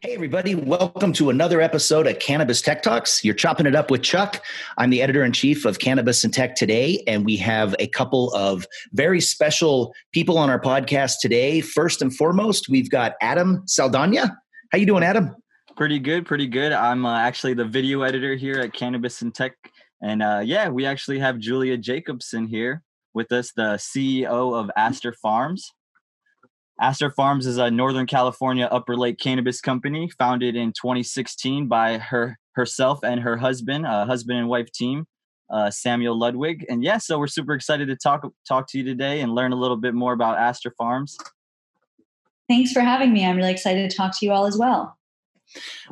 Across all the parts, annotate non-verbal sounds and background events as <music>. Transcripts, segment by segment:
Hey, everybody, welcome to another episode of Cannabis Tech Talks. You're chopping it up with Chuck. I'm the editor in chief of Cannabis and Tech today, and we have a couple of very special people on our podcast today. First and foremost, we've got Adam Saldana. How you doing, Adam? Pretty good, pretty good. I'm uh, actually the video editor here at Cannabis and Tech, and uh, yeah, we actually have Julia Jacobson here with us, the CEO of Aster Farms. Aster Farms is a Northern California Upper Lake cannabis company founded in 2016 by her herself and her husband, a husband and wife team, uh, Samuel Ludwig. And yeah, so we're super excited to talk talk to you today and learn a little bit more about Aster Farms. Thanks for having me. I'm really excited to talk to you all as well.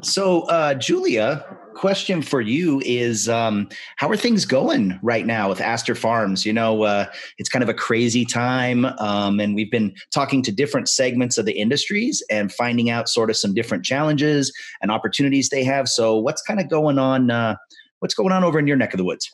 So, uh, Julia, question for you is um, how are things going right now with Aster Farms? You know, uh, it's kind of a crazy time, um, and we've been talking to different segments of the industries and finding out sort of some different challenges and opportunities they have. So, what's kind of going on? Uh, what's going on over in your neck of the woods?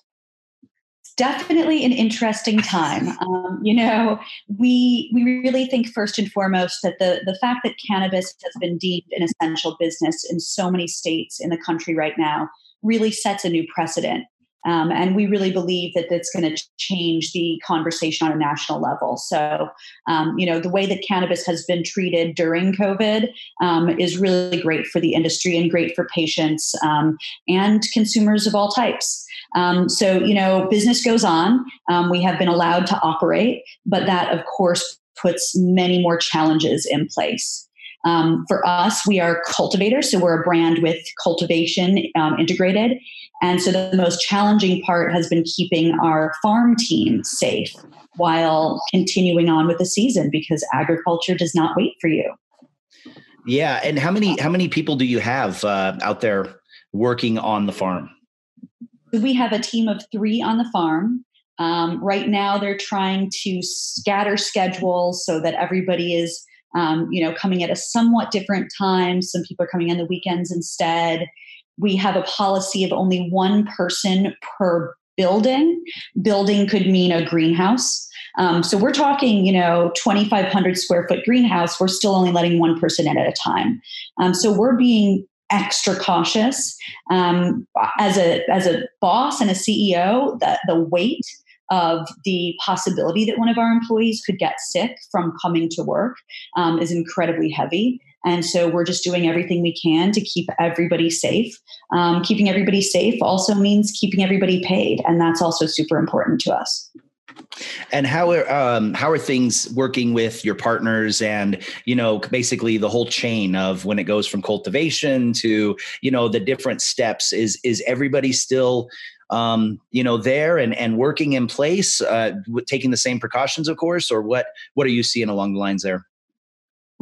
Definitely an interesting time. <laughs> Um, you know, we we really think first and foremost that the the fact that cannabis has been deemed an essential business in so many states in the country right now really sets a new precedent. Um, and we really believe that that's going to change the conversation on a national level. So, um, you know, the way that cannabis has been treated during COVID um, is really great for the industry and great for patients um, and consumers of all types. Um, so, you know, business goes on. Um, we have been allowed to operate, but that, of course, puts many more challenges in place. Um, for us, we are cultivators, so we're a brand with cultivation um, integrated. And so the most challenging part has been keeping our farm team safe while continuing on with the season because agriculture does not wait for you. Yeah, and how many how many people do you have uh, out there working on the farm? we have a team of three on the farm. Um, right now, they're trying to scatter schedules so that everybody is, um, you know, coming at a somewhat different time. Some people are coming on the weekends instead. We have a policy of only one person per building. Building could mean a greenhouse. Um, so we're talking, you know, 2,500 square foot greenhouse. We're still only letting one person in at a time. Um, so we're being extra cautious. Um, as a as a boss and a CEO, the the weight of the possibility that one of our employees could get sick from coming to work um, is incredibly heavy. And so we're just doing everything we can to keep everybody safe. Um, keeping everybody safe also means keeping everybody paid, and that's also super important to us. And how are um, how are things working with your partners and you know basically the whole chain of when it goes from cultivation to you know the different steps is is everybody still um, you know there and and working in place uh, taking the same precautions of course or what what are you seeing along the lines there?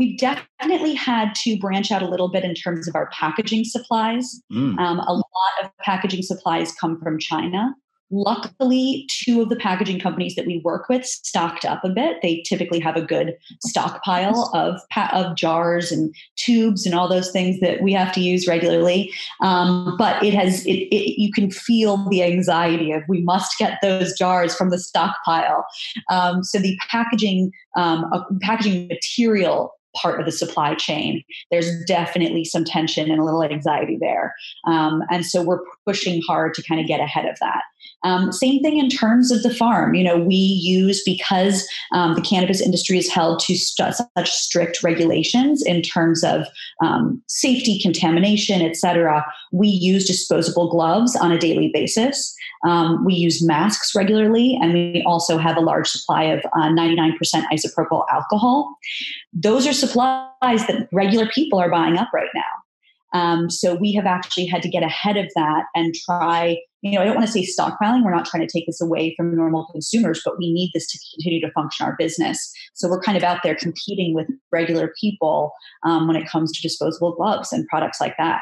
we definitely had to branch out a little bit in terms of our packaging supplies. Mm. Um, a lot of packaging supplies come from China. Luckily, two of the packaging companies that we work with stocked up a bit. They typically have a good stockpile of of jars and tubes and all those things that we have to use regularly. Um, but it has it, it, you can feel the anxiety of we must get those jars from the stockpile. Um, so the packaging um, packaging material part of the supply chain, there's definitely some tension and a little anxiety there. Um, and so we're pushing hard to kind of get ahead of that. Um, same thing in terms of the farm. You know, we use because um, the cannabis industry is held to st- such strict regulations in terms of um, safety, contamination, et cetera. We use disposable gloves on a daily basis. Um, we use masks regularly, and we also have a large supply of uh, 99% isopropyl alcohol. Those are supplies that regular people are buying up right now. Um, so we have actually had to get ahead of that and try, you know, I don't want to say stockpiling. We're not trying to take this away from normal consumers, but we need this to continue to function our business. So we're kind of out there competing with regular people um, when it comes to disposable gloves and products like that.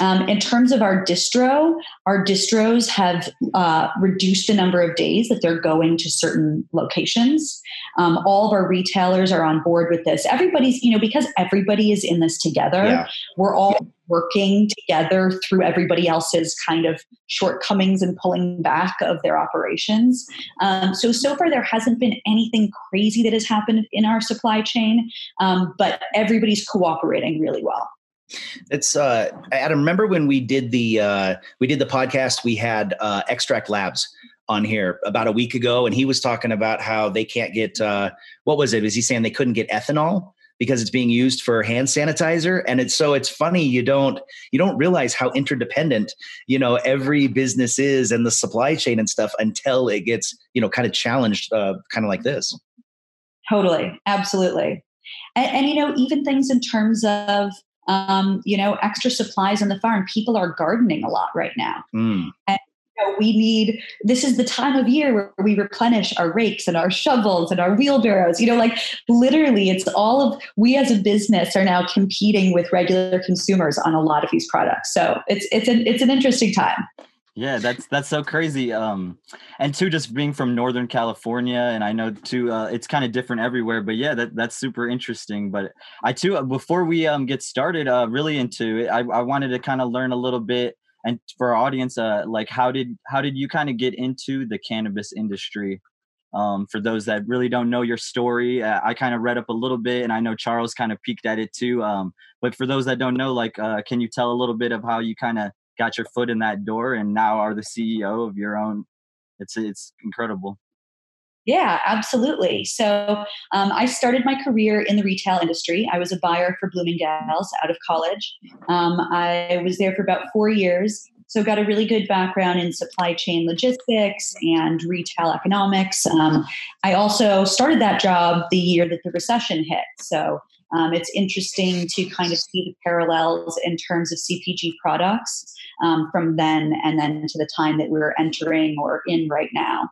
Um, in terms of our distro, our distros have uh, reduced the number of days that they're going to certain locations. Um, all of our retailers are on board with this. Everybody's, you know, because everybody is in this together, yeah. we're all working together through everybody else's kind of shortcomings and pulling back of their operations. Um, so, so far, there hasn't been anything crazy that has happened in our supply chain, um, but everybody's cooperating really well. It's uh I remember when we did the uh we did the podcast we had uh Extract Labs on here about a week ago and he was talking about how they can't get uh what was it? Was he saying they couldn't get ethanol because it's being used for hand sanitizer? And it's so it's funny you don't you don't realize how interdependent you know every business is and the supply chain and stuff until it gets you know kind of challenged uh kind of like this. Totally. Absolutely. And, and, you know even things in terms of um, you know, extra supplies on the farm. People are gardening a lot right now. Mm. And you know, we need this is the time of year where we replenish our rakes and our shovels and our wheelbarrows you know like literally it's all of we as a business are now competing with regular consumers on a lot of these products so it's it's an it's an interesting time yeah, that's that's so crazy. Um, and two, just being from Northern California, and I know too, uh, it's kind of different everywhere. But yeah, that that's super interesting. But I too, uh, before we um get started, uh, really into it, I, I wanted to kind of learn a little bit, and for our audience, uh, like how did how did you kind of get into the cannabis industry? Um, for those that really don't know your story, uh, I kind of read up a little bit, and I know Charles kind of peeked at it too. Um, but for those that don't know, like, uh, can you tell a little bit of how you kind of got your foot in that door and now are the CEO of your own. It's it's incredible. Yeah, absolutely. So um, I started my career in the retail industry. I was a buyer for Bloomingdale's out of college. Um, I was there for about four years. So got a really good background in supply chain logistics and retail economics. Um, I also started that job the year that the recession hit. So um, it's interesting to kind of see the parallels in terms of CPG products um, from then and then to the time that we're entering or in right now.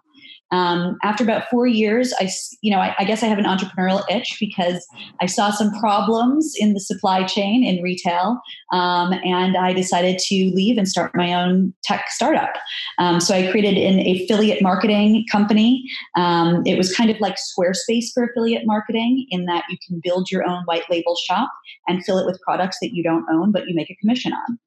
Um, after about four years, I, you know, I, I, guess I have an entrepreneurial itch because I saw some problems in the supply chain in retail, um, and I decided to leave and start my own tech startup. Um, so I created an affiliate marketing company. Um, it was kind of like Squarespace for affiliate marketing, in that you can build your own white label shop and fill it with products that you don't own but you make a commission on.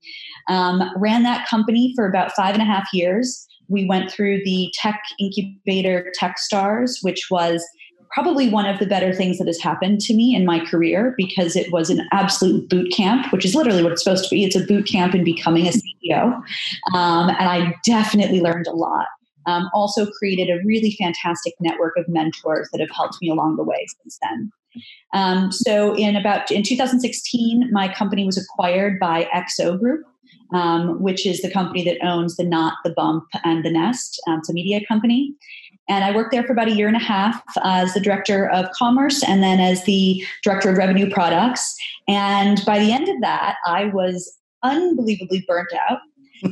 Um, ran that company for about five and a half years we went through the tech incubator Techstars, which was probably one of the better things that has happened to me in my career because it was an absolute boot camp, which is literally what it's supposed to be. It's a boot camp in becoming a CEO. Um, and I definitely learned a lot. Um, also created a really fantastic network of mentors that have helped me along the way since then. Um, so in about in 2016, my company was acquired by XO Group, um, which is the company that owns the Knot, the Bump, and the Nest. Um, it's a media company. And I worked there for about a year and a half as the director of commerce and then as the director of revenue products. And by the end of that, I was unbelievably burnt out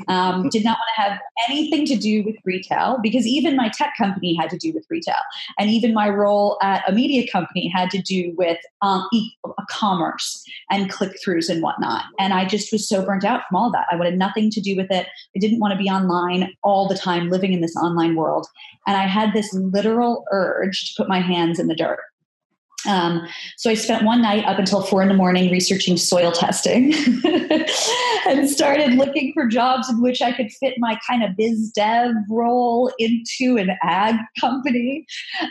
um, did not want to have anything to do with retail because even my tech company had to do with retail. And even my role at a media company had to do with um, e- commerce and click throughs and whatnot. And I just was so burnt out from all that. I wanted nothing to do with it. I didn't want to be online all the time, living in this online world. And I had this literal urge to put my hands in the dirt. Um, so I spent one night up until four in the morning researching soil testing <laughs> and started looking for jobs in which I could fit my kind of biz dev role into an ag <laughs> company.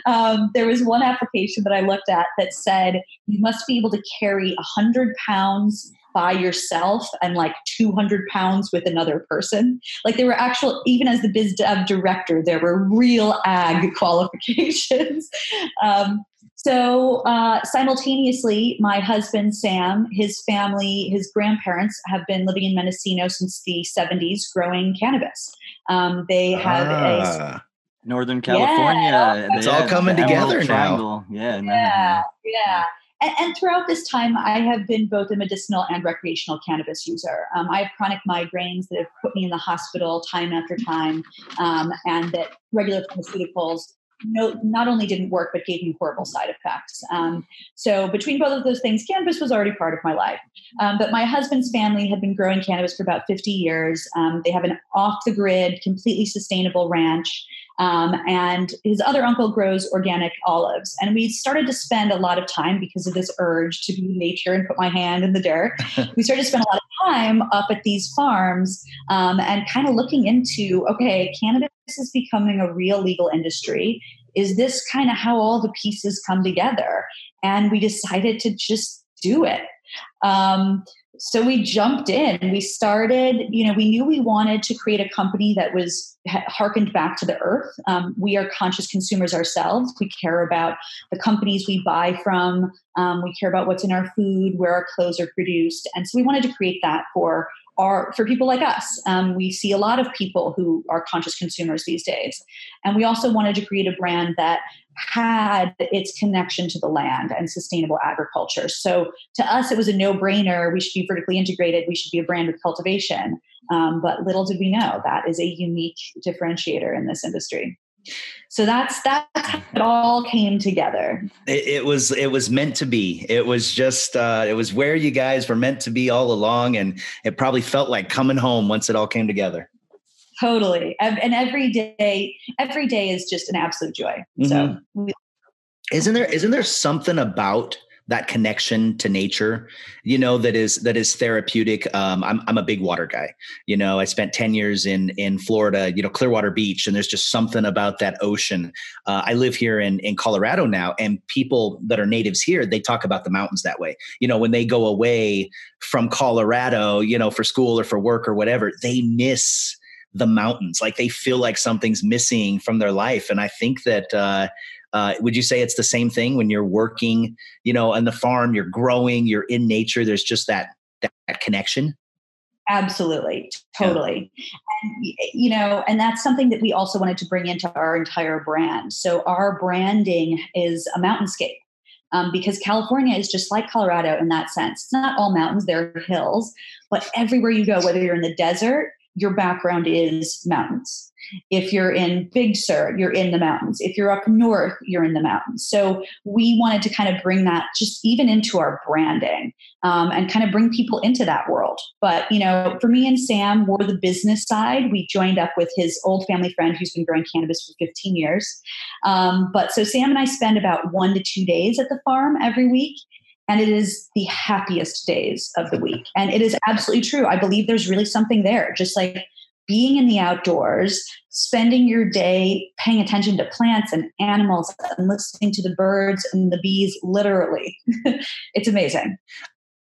Um, there was one application that I looked at that said you must be able to carry 100 pounds by yourself and like 200 pounds with another person. Like there were actual, even as the biz dev director, there were real ag <laughs> qualifications. Um, so uh, simultaneously, my husband Sam, his family, his grandparents have been living in Mendocino since the 70s, growing cannabis. Um, they have ah. a Northern California. Yeah, it's all coming together now. Yeah, yeah, yeah. And, and, throughout this time, I have been both a medicinal and recreational cannabis user. Um, I have chronic migraines that have put me in the hospital time after time, um, and that regular pharmaceuticals no, not only didn't work, but gave me horrible side effects. Um, so between both of those things, cannabis was already part of my life. Um, but my husband's family had been growing cannabis for about 50 years. Um, they have an off the grid, completely sustainable ranch. Um, and his other uncle grows organic olives. And we started to spend a lot of time because of this urge to be nature and put my hand in the dirt. <laughs> we started to spend a lot of time up at these farms um, and kind of looking into okay, cannabis is becoming a real legal industry. Is this kind of how all the pieces come together? And we decided to just do it. Um, so we jumped in we started you know we knew we wanted to create a company that was harkened back to the earth um, we are conscious consumers ourselves we care about the companies we buy from um, we care about what's in our food where our clothes are produced and so we wanted to create that for are for people like us. Um, we see a lot of people who are conscious consumers these days. And we also wanted to create a brand that had its connection to the land and sustainable agriculture. So to us, it was a no brainer. We should be vertically integrated, we should be a brand with cultivation. Um, but little did we know that is a unique differentiator in this industry so that's that's how it all came together. It, it, was it was meant to be. It was just uh it was where you guys were meant to be all along and it probably felt like coming home once it all came together. Totally. And every day every day is just an absolute joy. Mm-hmm. so isn't there isn't there something about that connection to nature you know that is that is therapeutic. Um, I'm, I'm a big water guy you know i spent 10 years in in florida you know clearwater beach and there's just something about that ocean. Uh, i live here in in colorado now and people that are natives here they talk about the mountains that way. You know when they go away from colorado you know for school or for work or whatever they miss the mountains. Like they feel like something's missing from their life and i think that uh, uh, would you say it's the same thing when you're working, you know, on the farm, you're growing, you're in nature, there's just that, that, connection? Absolutely, totally. And, you know, and that's something that we also wanted to bring into our entire brand. So our branding is a mountainscape. Um, because California is just like Colorado in that sense. It's not all mountains, there are hills, but everywhere you go, whether you're in the desert, your background is mountains. If you're in Big Sur, you're in the mountains. If you're up north, you're in the mountains. So we wanted to kind of bring that just even into our branding um, and kind of bring people into that world. But, you know, for me and Sam, we're the business side. We joined up with his old family friend who's been growing cannabis for 15 years. Um, but so Sam and I spend about one to two days at the farm every week and it is the happiest days of the week. And it is absolutely true. I believe there's really something there. Just like being in the outdoors, spending your day paying attention to plants and animals and listening to the birds and the bees, literally. <laughs> it's amazing.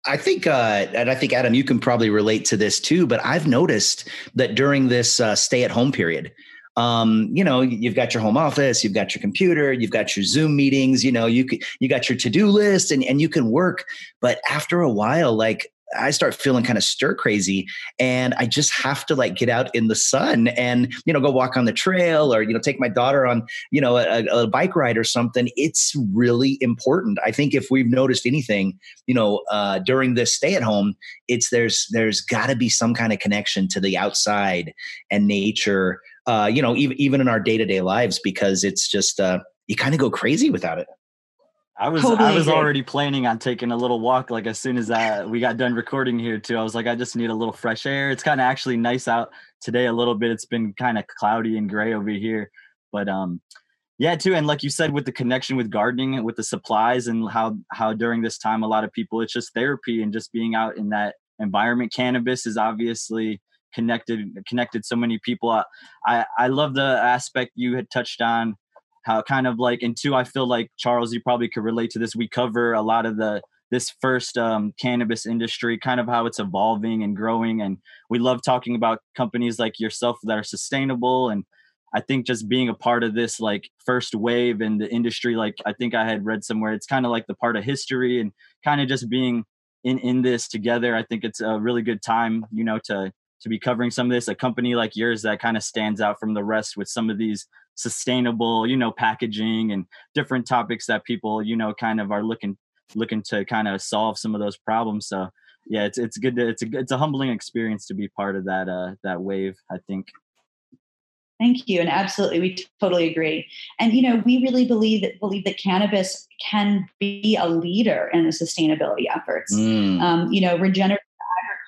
I think, uh, and I think Adam, you can probably relate to this too. But I've noticed that during this uh, stay-at-home period, um, you know, you've got your home office, you've got your computer, you've got your Zoom meetings, you know, you you got your to-do list, and and you can work. But after a while, like I start feeling kind of stir crazy and I just have to like get out in the sun and, you know, go walk on the trail or, you know, take my daughter on, you know, a, a bike ride or something. It's really important. I think if we've noticed anything, you know, uh, during this stay at home, it's there's, there's gotta be some kind of connection to the outside and nature, uh, you know, even, even in our day to day lives, because it's just, uh, you kind of go crazy without it. I was totally I was already planning on taking a little walk like as soon as I, we got done recording here too. I was like I just need a little fresh air. It's kind of actually nice out today a little bit. It's been kind of cloudy and gray over here. But um yeah, too and like you said with the connection with gardening with the supplies and how how during this time a lot of people it's just therapy and just being out in that environment. Cannabis is obviously connected connected so many people. I I, I love the aspect you had touched on how kind of like and two i feel like charles you probably could relate to this we cover a lot of the this first um, cannabis industry kind of how it's evolving and growing and we love talking about companies like yourself that are sustainable and i think just being a part of this like first wave in the industry like i think i had read somewhere it's kind of like the part of history and kind of just being in in this together i think it's a really good time you know to to be covering some of this a company like yours that kind of stands out from the rest with some of these sustainable you know packaging and different topics that people you know kind of are looking looking to kind of solve some of those problems so yeah it's it's good to, it's a it's a humbling experience to be part of that uh that wave i think Thank you, and absolutely, we totally agree. And you know, we really believe that believe that cannabis can be a leader in the sustainability efforts. Mm. Um, you know, regenerative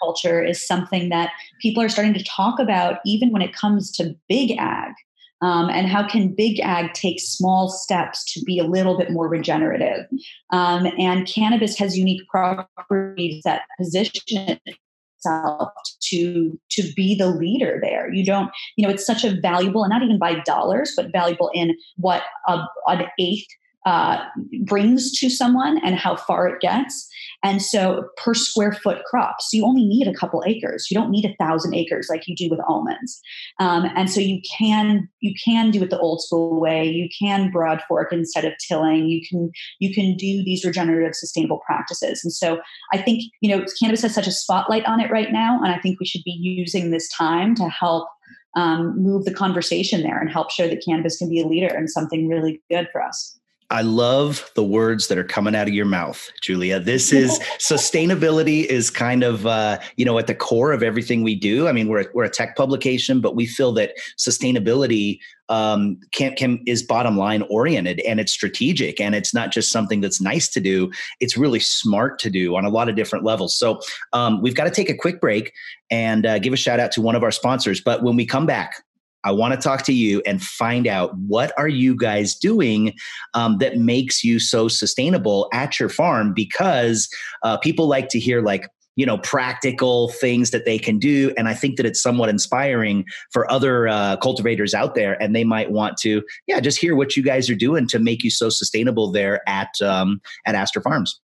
agriculture is something that people are starting to talk about, even when it comes to big ag. Um, and how can big ag take small steps to be a little bit more regenerative? Um, and cannabis has unique properties that position itself to to be the leader there you don't you know it's such a valuable and not even by dollars but valuable in what a, an eighth uh, brings to someone and how far it gets. And so per square foot crops, you only need a couple acres. You don't need a thousand acres like you do with almonds. Um, and so you can you can do it the old school way. You can broad fork instead of tilling. You can you can do these regenerative sustainable practices. And so I think you know cannabis has such a spotlight on it right now, and I think we should be using this time to help um, move the conversation there and help show that cannabis can be a leader and something really good for us. I love the words that are coming out of your mouth, Julia. This is <laughs> sustainability is kind of uh, you know at the core of everything we do. I mean, we're we're a tech publication, but we feel that sustainability um, can can is bottom line oriented and it's strategic and it's not just something that's nice to do. It's really smart to do on a lot of different levels. So um, we've got to take a quick break and uh, give a shout out to one of our sponsors. But when we come back, I want to talk to you and find out what are you guys doing um, that makes you so sustainable at your farm because uh, people like to hear like you know practical things that they can do and i think that it's somewhat inspiring for other uh, cultivators out there and they might want to yeah just hear what you guys are doing to make you so sustainable there at um, at Aster Farms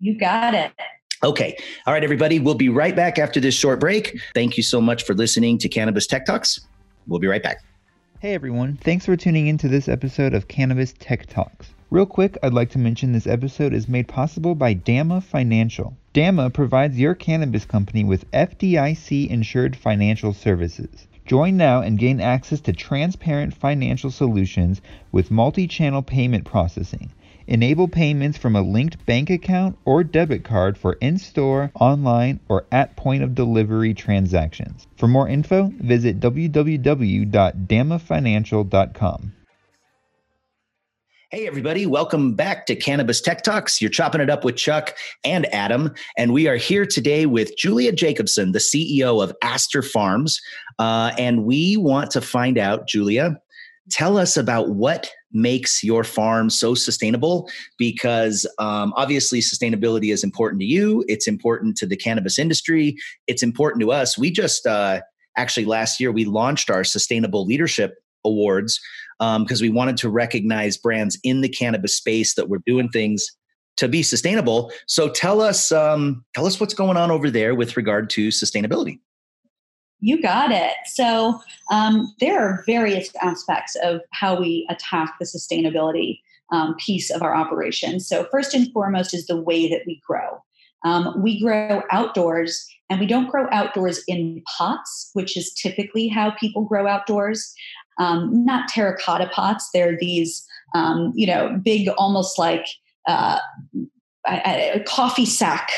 you got it Okay. All right, everybody. We'll be right back after this short break. Thank you so much for listening to Cannabis Tech Talks. We'll be right back. Hey everyone, thanks for tuning in to this episode of Cannabis Tech Talks. Real quick, I'd like to mention this episode is made possible by Dama Financial. Dama provides your cannabis company with FDIC insured financial services. Join now and gain access to transparent financial solutions with multi channel payment processing. Enable payments from a linked bank account or debit card for in store, online, or at point of delivery transactions. For more info, visit www.damafinancial.com. Hey, everybody, welcome back to Cannabis Tech Talks. You're chopping it up with Chuck and Adam, and we are here today with Julia Jacobson, the CEO of Aster Farms. Uh, and we want to find out, Julia, tell us about what makes your farm so sustainable because um, obviously sustainability is important to you it's important to the cannabis industry it's important to us. We just uh, actually last year we launched our sustainable leadership awards because um, we wanted to recognize brands in the cannabis space that were doing things to be sustainable. So tell us um, tell us what's going on over there with regard to sustainability you got it. So um, there are various aspects of how we attack the sustainability um, piece of our operation. So first and foremost is the way that we grow. Um, we grow outdoors, and we don't grow outdoors in pots, which is typically how people grow outdoors. Um, not terracotta pots; they're these, um, you know, big, almost like uh, a, a coffee sack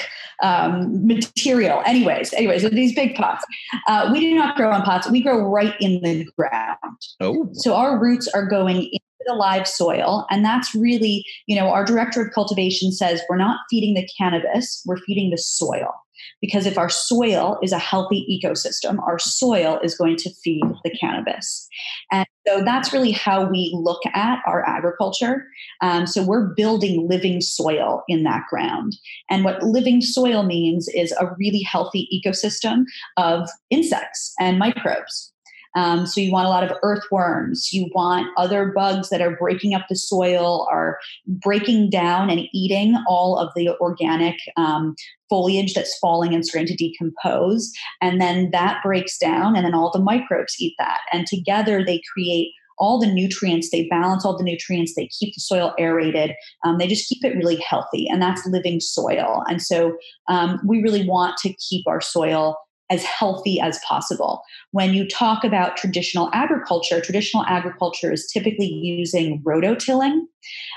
um, material. Anyways, anyways, these big pots. Uh, we do not grow on pots. We grow right in the ground. Oh. So our roots are going into the live soil. And that's really, you know, our director of cultivation says we're not feeding the cannabis, we're feeding the soil. Because if our soil is a healthy ecosystem, our soil is going to feed the cannabis. And so that's really how we look at our agriculture. Um, so we're building living soil in that ground. And what living soil means is a really healthy ecosystem of insects and microbes. Um, so you want a lot of earthworms. You want other bugs that are breaking up the soil, are breaking down and eating all of the organic um, foliage that's falling and starting to decompose. And then that breaks down, and then all the microbes eat that. And together they create all the nutrients, they balance all the nutrients, they keep the soil aerated, um, they just keep it really healthy. And that's living soil. And so um, we really want to keep our soil as healthy as possible. When you talk about traditional agriculture, traditional agriculture is typically using rototilling.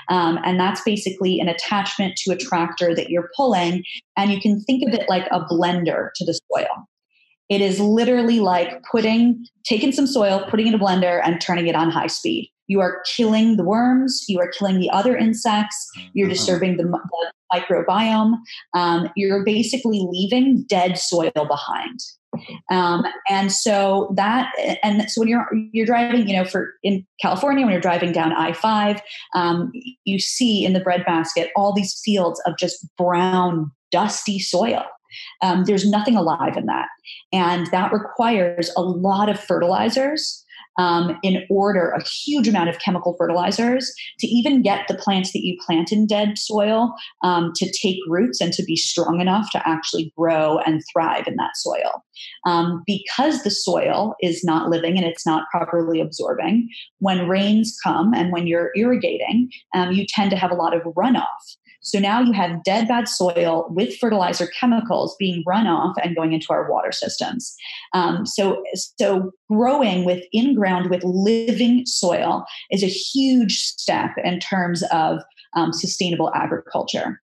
Um, and that's basically an attachment to a tractor that you're pulling. And you can think of it like a blender to the soil. It is literally like putting, taking some soil, putting it in a blender, and turning it on high speed. You are killing the worms, you are killing the other insects, you're uh-huh. disturbing the, the microbiome. Um, you're basically leaving dead soil behind. Um, and so that, and so when you're you're driving, you know, for in California, when you're driving down I five, um, you see in the breadbasket all these fields of just brown, dusty soil. Um, there's nothing alive in that, and that requires a lot of fertilizers um, in order a huge amount of chemical fertilizers to even get the plants that you plant in dead soil um, to take roots and to be strong enough to actually grow and thrive in that soil. Um, because the soil is not living and it's not properly absorbing, when rains come and when you're irrigating, um, you tend to have a lot of runoff. So now you have dead bad soil with fertilizer chemicals being run off and going into our water systems. Um, so, so growing with in ground with living soil is a huge step in terms of um, sustainable agriculture.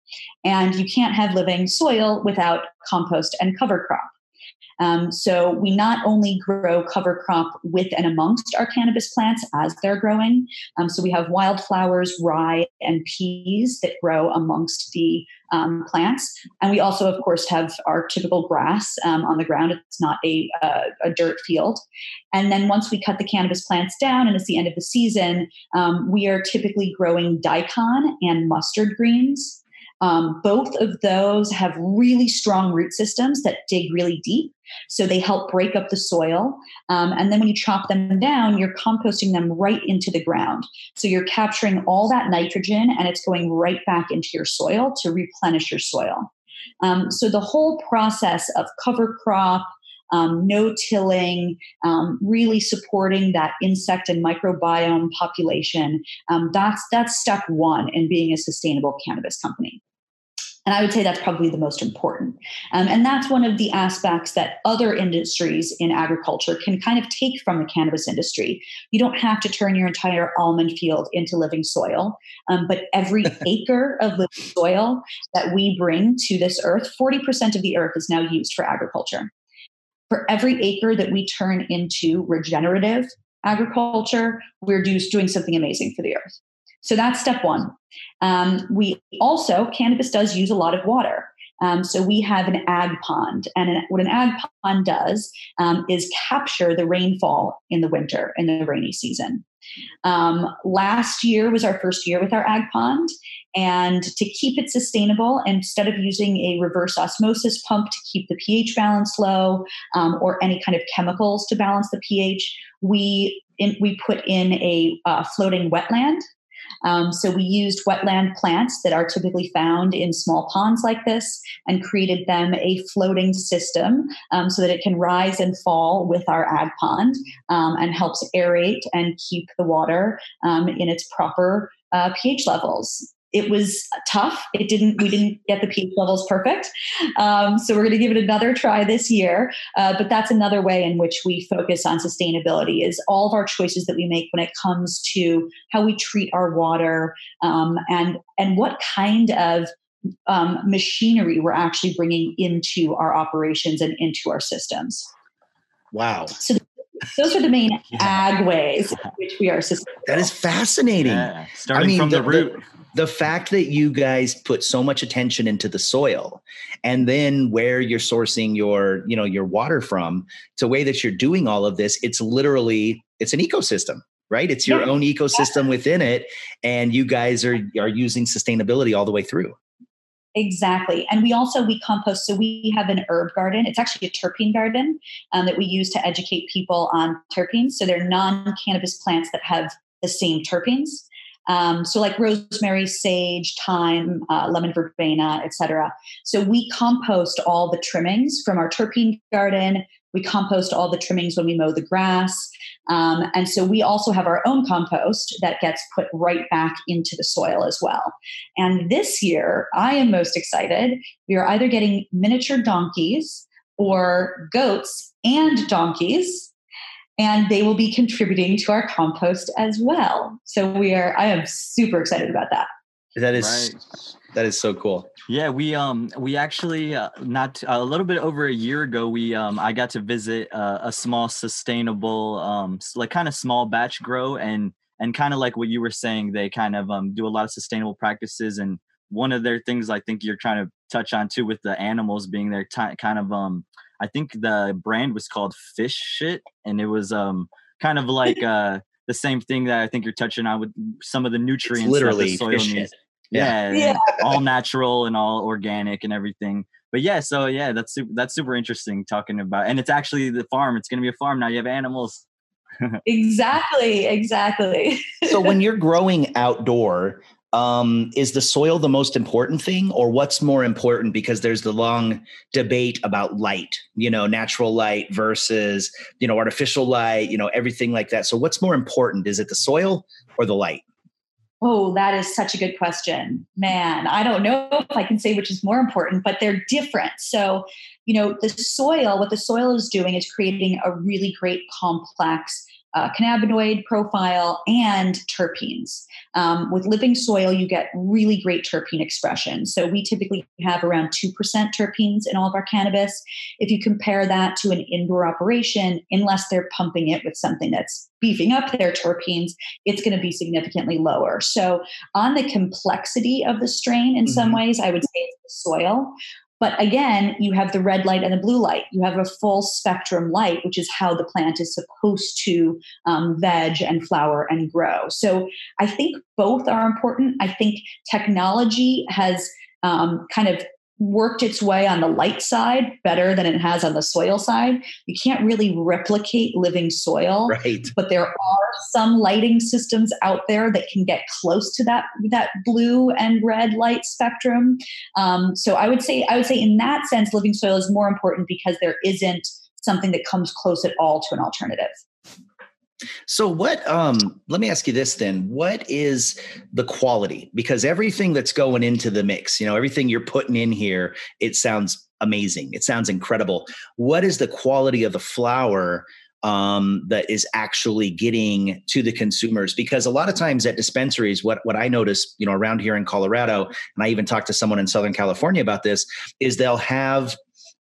And you can't have living soil without compost and cover crop. Um, so we not only grow cover crop with and amongst our cannabis plants as they're growing. Um, so we have wildflowers, rye, and peas that grow amongst the um, plants. And we also, of course, have our typical grass um, on the ground. It's not a, a, dirt field. And then once we cut the cannabis plants down and it's the end of the season, um, we are typically growing daikon and mustard greens. Um, both of those have really strong root systems that dig really deep. So they help break up the soil. Um, and then when you chop them down, you're composting them right into the ground. So you're capturing all that nitrogen and it's going right back into your soil to replenish your soil. Um, so the whole process of cover crop, um, no tilling, um, really supporting that insect and microbiome population. Um, that's that's step one in being a sustainable cannabis company. And I would say that's probably the most important. Um, and that's one of the aspects that other industries in agriculture can kind of take from the cannabis industry. You don't have to turn your entire almond field into living soil, um, but every <laughs> acre of living soil that we bring to this earth, 40% of the earth is now used for agriculture. For every acre that we turn into regenerative agriculture, we're doing something amazing for the earth. So that's step one. Um, we also, cannabis does use a lot of water. Um, so we have an ag pond, and an, what an ag pond does um, is capture the rainfall in the winter in the rainy season. Um, last year was our first year with our ag pond, and to keep it sustainable, instead of using a reverse osmosis pump to keep the pH balance low um, or any kind of chemicals to balance the pH, we in, we put in a uh, floating wetland um, so we used wetland plants that are typically found in small ponds like this and created them a floating system um, so that it can rise and fall with our ag pond um, and helps aerate and keep the water um, in its proper uh, pH levels it was tough. It didn't. We didn't get the pH levels perfect. Um, so we're going to give it another try this year. Uh, but that's another way in which we focus on sustainability. Is all of our choices that we make when it comes to how we treat our water um, and and what kind of um, machinery we're actually bringing into our operations and into our systems. Wow. So those are the main <laughs> yeah. ag ways in which we are sustainable. That is fascinating. Yeah. Starting I mean, from the, the root. The, the fact that you guys put so much attention into the soil and then where you're sourcing your you know your water from to way that you're doing all of this it's literally it's an ecosystem right it's your yeah. own ecosystem within it and you guys are are using sustainability all the way through Exactly. And we also we compost. So we have an herb garden. It's actually a terpene garden um, that we use to educate people on terpenes. So they're non-cannabis plants that have the same terpenes. Um, so like rosemary, sage, thyme, uh, lemon verbena, etc. So we compost all the trimmings from our terpene garden. We compost all the trimmings when we mow the grass. Um, and so we also have our own compost that gets put right back into the soil as well. And this year, I am most excited. We are either getting miniature donkeys or goats and donkeys and they will be contributing to our compost as well. So we are I am super excited about that. That is right. that is so cool. Yeah, we um we actually uh, not a little bit over a year ago we um I got to visit uh, a small sustainable um like kind of small batch grow and and kind of like what you were saying they kind of um do a lot of sustainable practices and one of their things I think you're trying to touch on too with the animals being there t- kind of um I think the brand was called Fish Shit and it was um kind of like uh the same thing that I think you're touching on with some of the nutrients it's literally that the soil needs. Shit. Yeah, yeah. all natural and all organic and everything. But yeah, so yeah, that's super, that's super interesting talking about, and it's actually the farm. It's going to be a farm now. You have animals. <laughs> exactly, exactly. so <laughs> when you're growing outdoor, um, is the soil the most important thing, or what's more important? Because there's the long debate about light. You know, natural light versus you know artificial light. You know, everything like that. So what's more important? Is it the soil or the light? Oh, that is such a good question. Man, I don't know if I can say which is more important, but they're different. So, you know, the soil, what the soil is doing is creating a really great complex uh, cannabinoid profile and terpenes. Um, with living soil, you get really great terpene expression. So we typically have around 2% terpenes in all of our cannabis. If you compare that to an indoor operation, unless they're pumping it with something that's beefing up their terpenes, it's going to be significantly lower. So, on the complexity of the strain, in mm-hmm. some ways, I would say it's the soil. But again, you have the red light and the blue light. You have a full spectrum light, which is how the plant is supposed to um, veg and flower and grow. So I think both are important. I think technology has um, kind of worked its way on the light side better than it has on the soil side. You can't really replicate living soil, right. but there are some lighting systems out there that can get close to that that blue and red light spectrum. Um, so I would say I would say in that sense, living soil is more important because there isn't something that comes close at all to an alternative. So what um let me ask you this then. What is the quality? Because everything that's going into the mix, you know, everything you're putting in here, it sounds amazing. It sounds incredible. What is the quality of the flower um, that is actually getting to the consumers because a lot of times at dispensaries what what i notice you know around here in colorado and i even talked to someone in southern california about this is they'll have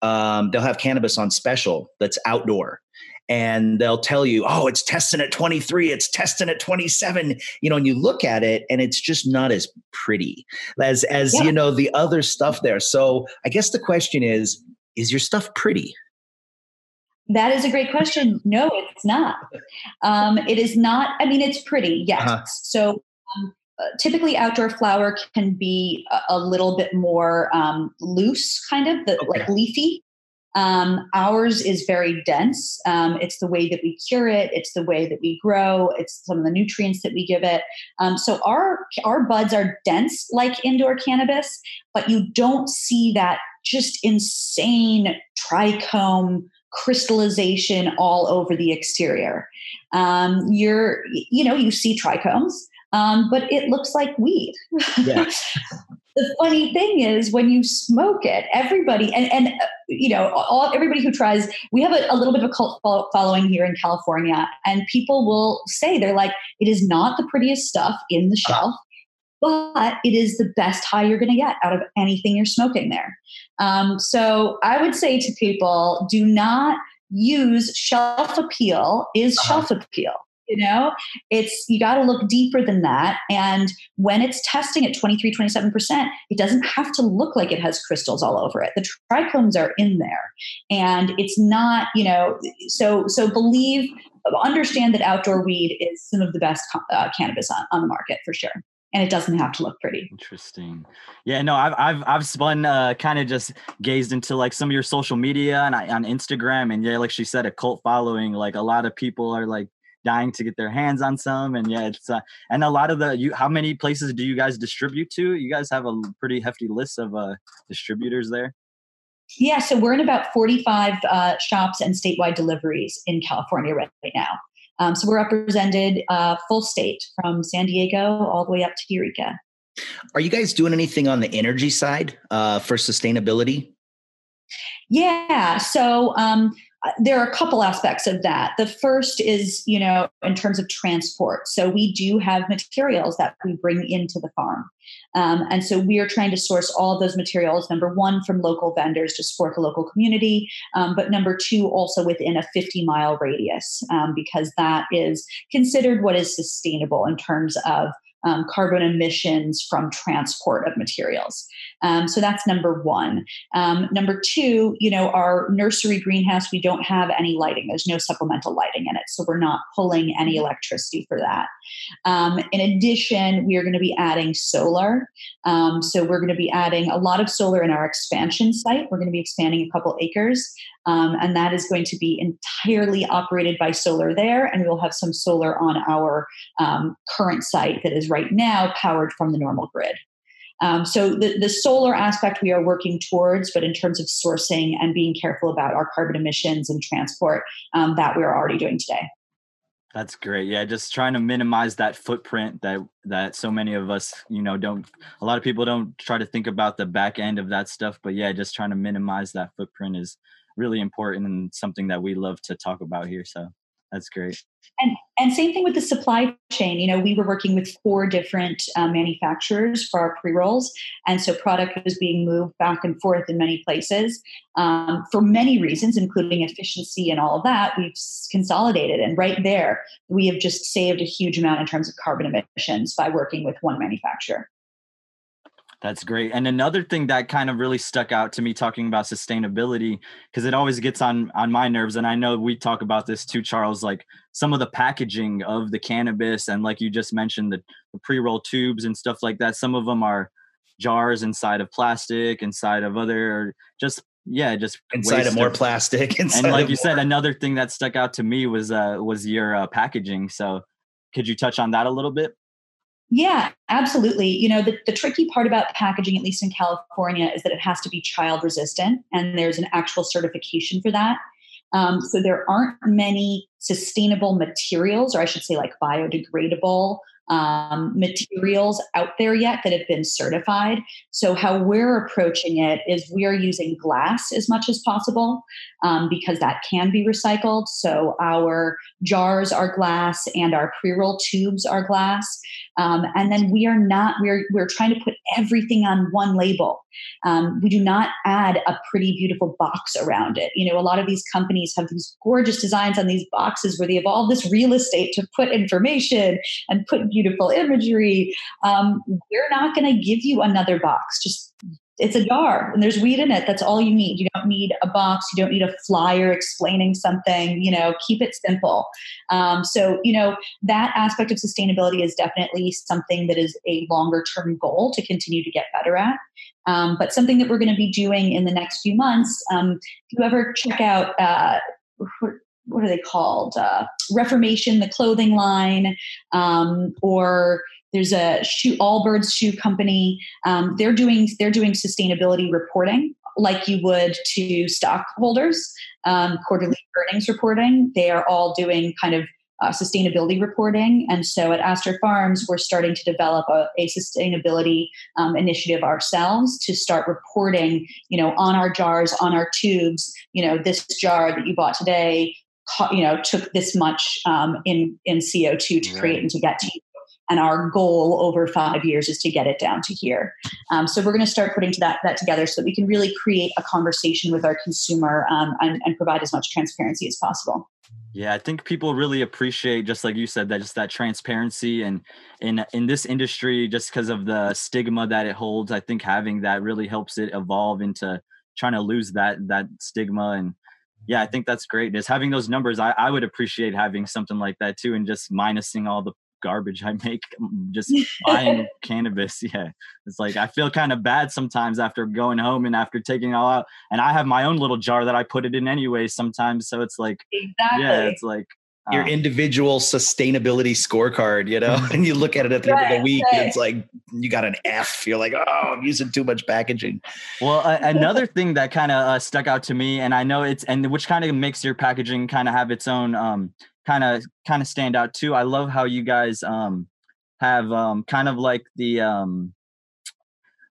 um, they'll have cannabis on special that's outdoor and they'll tell you, oh, it's testing at 23, it's testing at 27, you know, and you look at it and it's just not as pretty as as yeah. you know the other stuff there. So I guess the question is, is your stuff pretty? That is a great question. No, it's not. Um, it is not. I mean, it's pretty, yes. Uh-huh. So um, uh, typically, outdoor flower can be a, a little bit more um, loose, kind of the, okay. like leafy. Um, ours is very dense. Um, it's the way that we cure it. It's the way that we grow. It's some of the nutrients that we give it. Um, so our our buds are dense like indoor cannabis, but you don't see that just insane trichome crystallization all over the exterior. Um, you're you know you see trichomes, um, but it looks like weed. Yeah. <laughs> the funny thing is when you smoke it everybody and, and uh, you know all, everybody who tries we have a, a, little bit of a cult following here in california and people will say they're like it is not the prettiest stuff in the shelf but it is the best high you're going to get out of anything you're smoking there. Um, so i would say to people do not use shelf appeal is uh-huh. shelf appeal you know it's you got to look deeper than that and when it's testing at 23 27% it doesn't have to look like it has crystals all over it the trichomes are in there and it's not you know so so believe understand that outdoor weed is some of the best uh, cannabis on, on the market for sure and it doesn't have to look pretty. Interesting. Yeah, no, I've I've I've spun uh, kind of just gazed into like some of your social media and on Instagram, and yeah, like she said, a cult following. Like a lot of people are like dying to get their hands on some and yeah it's uh, and a lot of the you how many places do you guys distribute to? You guys have a pretty hefty list of uh distributors there? Yeah so we're in about 45 uh, shops and statewide deliveries in california right, right now. Um, so we're represented uh, full state from san diego all the way up to eureka. Are you guys doing anything on the energy side uh, for sustainability? Yeah so um, there are a couple aspects of that. The first is, you know, in terms of transport. So we do have materials that we bring into the farm. Um, and so we are trying to source all of those materials, number one, from local vendors to support the local community, um, but number two, also within a 50 mile radius, um, because that is considered what is sustainable in terms of um, carbon emissions from transport of materials. Um, so that's number one. Um, number two, you know, our nursery greenhouse, we don't have any lighting. There's no supplemental lighting in it. So we're not pulling any electricity for that. Um, in addition, we are going to be adding solar. Um, so we're going to be adding a lot of solar in our expansion site. We're going to be expanding a couple acres. Um, and that is going to be entirely operated by solar there. And we will have some solar on our um, current site that is right now powered from the normal grid. Um, so the, the solar aspect we are working towards, but in terms of sourcing and being careful about our carbon emissions and transport, um, that we are already doing today. That's great. Yeah, just trying to minimize that footprint that that so many of us, you know, don't a lot of people don't try to think about the back end of that stuff, but yeah, just trying to minimize that footprint is really important and something that we love to talk about here. So that's great. And and same thing with the supply chain. You know, we were working with four different uh, manufacturers for our pre rolls, and so product was being moved back and forth in many places um, for many reasons, including efficiency and all of that. We've consolidated, and right there, we have just saved a huge amount in terms of carbon emissions by working with one manufacturer. That's great. And another thing that kind of really stuck out to me talking about sustainability, because it always gets on on my nerves. And I know we talk about this too, Charles, like some of the packaging of the cannabis and like you just mentioned, the, the pre-roll tubes and stuff like that. Some of them are jars inside of plastic, inside of other just yeah, just inside of more of, plastic. <laughs> and like you more. said, another thing that stuck out to me was uh was your uh, packaging. So could you touch on that a little bit? Yeah, absolutely. You know, the, the tricky part about packaging, at least in California, is that it has to be child resistant, and there's an actual certification for that. Um, so there aren't many sustainable materials, or I should say, like biodegradable um, materials out there yet that have been certified. So, how we're approaching it is we're using glass as much as possible um, because that can be recycled. So, our jars are glass and our pre roll tubes are glass. Um, and then we are not, we're, we're trying to put everything on one label. Um, we do not add a pretty, beautiful box around it. You know, a lot of these companies have these gorgeous designs on these boxes where they have all this real estate to put information and put beautiful imagery. Um, we're not going to give you another box. Just it's a jar and there's weed in it. That's all you need. You don't need a box. You don't need a flyer explaining something. You know, keep it simple. Um, so, you know, that aspect of sustainability is definitely something that is a longer term goal to continue to get better at. Um, but something that we're going to be doing in the next few months. Um, if you ever check out, uh, what are they called? Uh, Reformation, the clothing line, um, or there's a shoe Allbirds shoe company. Um, they're doing they're doing sustainability reporting like you would to stockholders, um, quarterly earnings reporting. They are all doing kind of uh, sustainability reporting. And so at Aster Farms, we're starting to develop a, a sustainability um, initiative ourselves to start reporting, you know, on our jars, on our tubes, you know, this jar that you bought today, you know, took this much um, in in CO2 to create and to get to you and our goal over five years is to get it down to here. Um, so we're going to start putting that, that together so that we can really create a conversation with our consumer um, and, and provide as much transparency as possible. Yeah, I think people really appreciate, just like you said, that just that transparency and in in this industry, just because of the stigma that it holds, I think having that really helps it evolve into trying to lose that that stigma and yeah, I think that's great. Just having those numbers, I, I would appreciate having something like that too, and just minusing all the garbage I make <laughs> just <laughs> buying cannabis. Yeah. It's like I feel kind of bad sometimes after going home and after taking it all out. And I have my own little jar that I put it in anyway sometimes. So it's like exactly. yeah, it's like your um, individual sustainability scorecard, you know, <laughs> and you look at it at the right, end of the week right. and it's like you got an F. You're like, oh, I'm using too much packaging. Well, uh, another thing that kind of uh, stuck out to me, and I know it's, and which kind of makes your packaging kind of have its own um, kind of kind of stand out too. I love how you guys um have um kind of like the um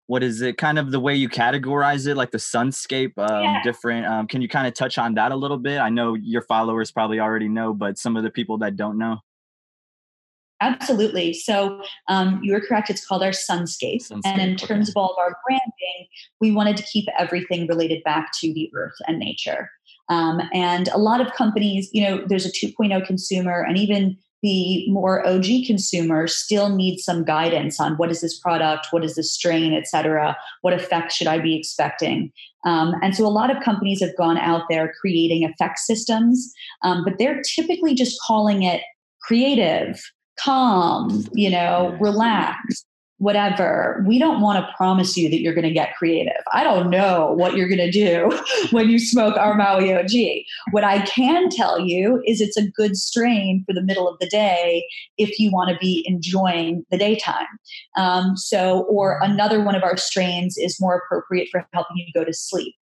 what is it? Kind of the way you categorize it like the sunscape um, yeah. different um, can you kind of touch on that a little bit? I know your followers probably already know but some of the people that don't know. Absolutely. So um, you are correct it's called our sunscape, sunscape and in terms of all of our branding we wanted to keep everything related back to the earth and nature um, and a lot of companies you know there's a 2.0 consumer and even the more OG consumer still needs some guidance on what is this product, what is this strain, et cetera, what effect should I be expecting. Um, and so a lot of companies have gone out there creating effect systems, um, but they're typically just calling it creative, calm, you know, relaxed whatever. We don't want to promise you that you're going to get creative. I don't know what you're going to do <laughs> when you smoke our Maui OG. What I can tell you is it's a good strain for the middle of the day if you want to be enjoying the daytime. Um, so, or another one of our strains is more appropriate for helping you go to sleep.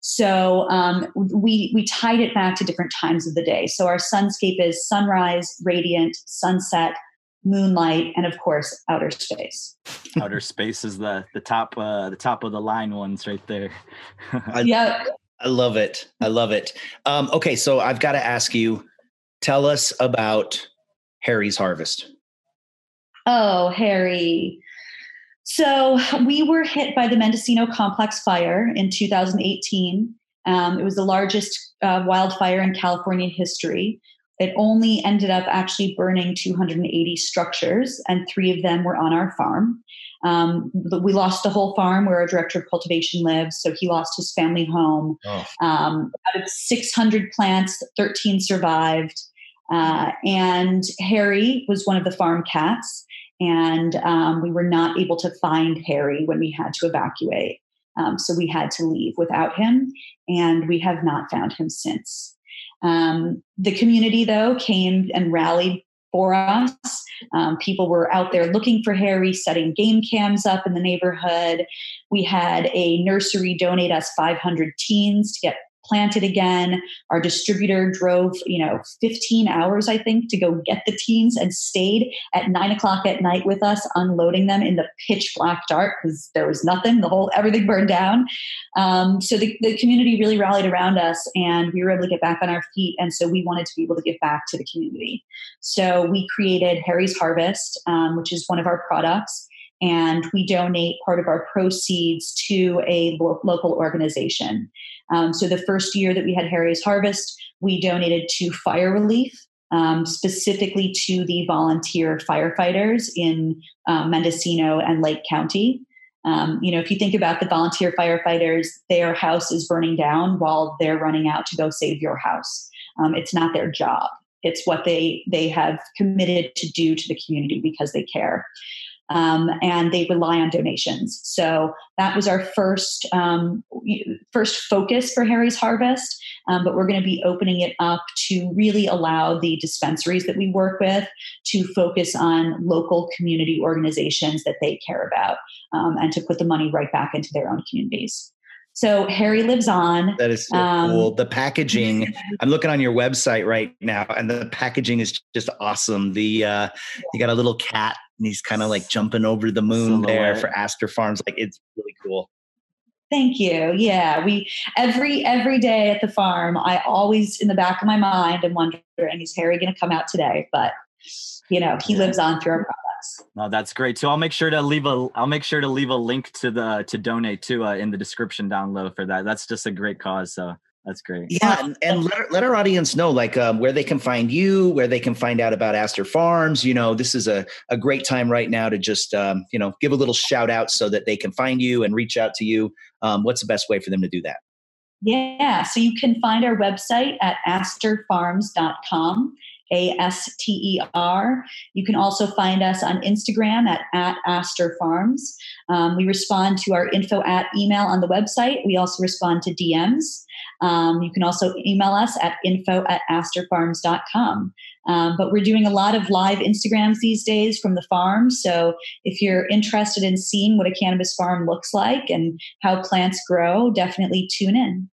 So um, we we tied it back to different times of the day. So our sunscape is sunrise, radiant, sunset, moonlight and of course outer space. Outer space is the the top uh the top of the line ones right there. Yeah. I love it. I love it. Um okay so i've got to ask you tell us about harry's harvest. Oh harry. So we were hit by the mendocino complex fire in 2018 um, it was the largest uh, wildfire in california history it only ended up actually burning 280 structures, and three of them were on our farm. Um, we lost the whole farm where our director of cultivation lives, so he lost his family home. Oh. Um, out of 600 plants, 13 survived. Uh, and Harry was one of the farm cats, and um, we were not able to find Harry when we had to evacuate. Um, so we had to leave without him, and we have not found him since. Um, the community, though, came and rallied for us. Um, people were out there looking for Harry, setting game cams up in the neighborhood. We had a nursery donate us 500 teens to get planted again. Our distributor drove, you know, 15 hours, I think, to go get the teens and stayed at nine o'clock at night with us, unloading them in the pitch black dark because there was nothing. The whole everything burned down. Um, so the, the community really rallied around us, and we were able to get back on our feet. And so we wanted to be able to give back to the community. So we created Harry's Harvest, um, which is one of our products and we donate part of our proceeds to a lo- local organization. Um, so the first year that we had Harry's Harvest, we donated to fire relief, um, specifically to the volunteer firefighters in um, Mendocino and Lake County. Um, you know, if you think about the volunteer firefighters, their house is burning down while they're running out to go save your house. Um, it's not their job. It's what they they have committed to do to the community because they care um, and they rely on donations. So that was our first um, first focus for Harry's Harvest. Um, but we're going to be opening it up to really allow the dispensaries that we work with to focus on local community organizations that they care about um, and to put the money right back into their own communities. So Harry lives on. That is so um, cool. The packaging. I'm looking on your website right now, and the packaging is just awesome. The uh, you got a little cat, and he's kind of like jumping over the moon there for Aster Farms. Like it's really cool. Thank you. Yeah, we every every day at the farm, I always in the back of my mind am wondering, is Harry going to come out today? But you know, he lives on through our no, that's great So I'll make sure to leave a I'll make sure to leave a link to the to donate to uh, in the description down low for that. That's just a great cause. So that's great. Yeah, and, and let, our, let our audience know like um, where they can find you, where they can find out about Aster Farms. You know, this is a, a great time right now to just um, you know give a little shout out so that they can find you and reach out to you. Um, what's the best way for them to do that? Yeah, so you can find our website at asterfarms.com. A S T E R. You can also find us on Instagram at, at Aster Farms. Um, we respond to our info at email on the website. We also respond to DMs. Um, you can also email us at info at asterfarms.com. Um, but we're doing a lot of live Instagrams these days from the farm. So if you're interested in seeing what a cannabis farm looks like and how plants grow, definitely tune in.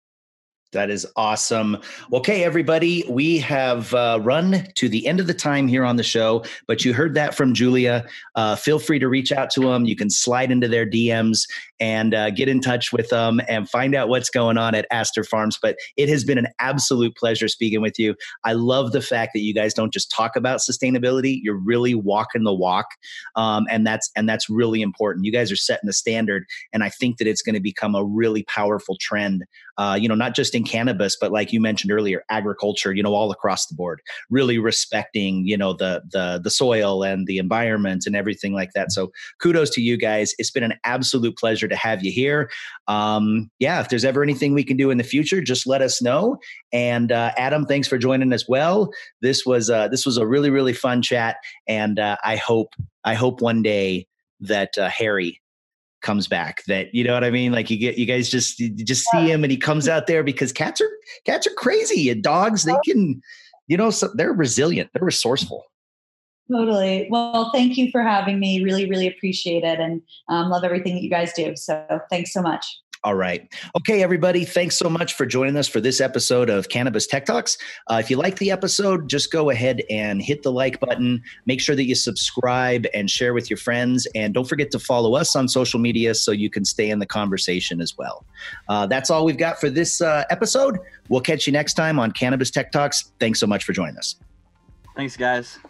That is awesome. Okay, everybody, we have uh, run to the end of the time here on the show, but you heard that from Julia. Uh, feel free to reach out to them. You can slide into their DMs and uh, get in touch with them and find out what's going on at Aster Farms. But it has been an absolute pleasure speaking with you. I love the fact that you guys don't just talk about sustainability; you're really walking the walk, um, and that's and that's really important. You guys are setting the standard, and I think that it's going to become a really powerful trend. Uh, you know, not just in cannabis, but like you mentioned earlier, agriculture. You know, all across the board, really respecting you know the the the soil and the environment and everything like that. So kudos to you guys. It's been an absolute pleasure to have you here. Um, yeah, if there's ever anything we can do in the future, just let us know. And uh, Adam, thanks for joining as well. This was uh, this was a really really fun chat, and uh, I hope I hope one day that uh, Harry comes back that you know what i mean like you get you guys just you just see him and he comes out there because cats are cats are crazy and dogs they can you know so they're resilient they're resourceful Totally. Well, thank you for having me. Really, really appreciate it and um, love everything that you guys do. So thanks so much. All right. Okay, everybody. Thanks so much for joining us for this episode of Cannabis Tech Talks. Uh, if you like the episode, just go ahead and hit the like button. Make sure that you subscribe and share with your friends. And don't forget to follow us on social media so you can stay in the conversation as well. Uh, that's all we've got for this uh, episode. We'll catch you next time on Cannabis Tech Talks. Thanks so much for joining us. Thanks, guys.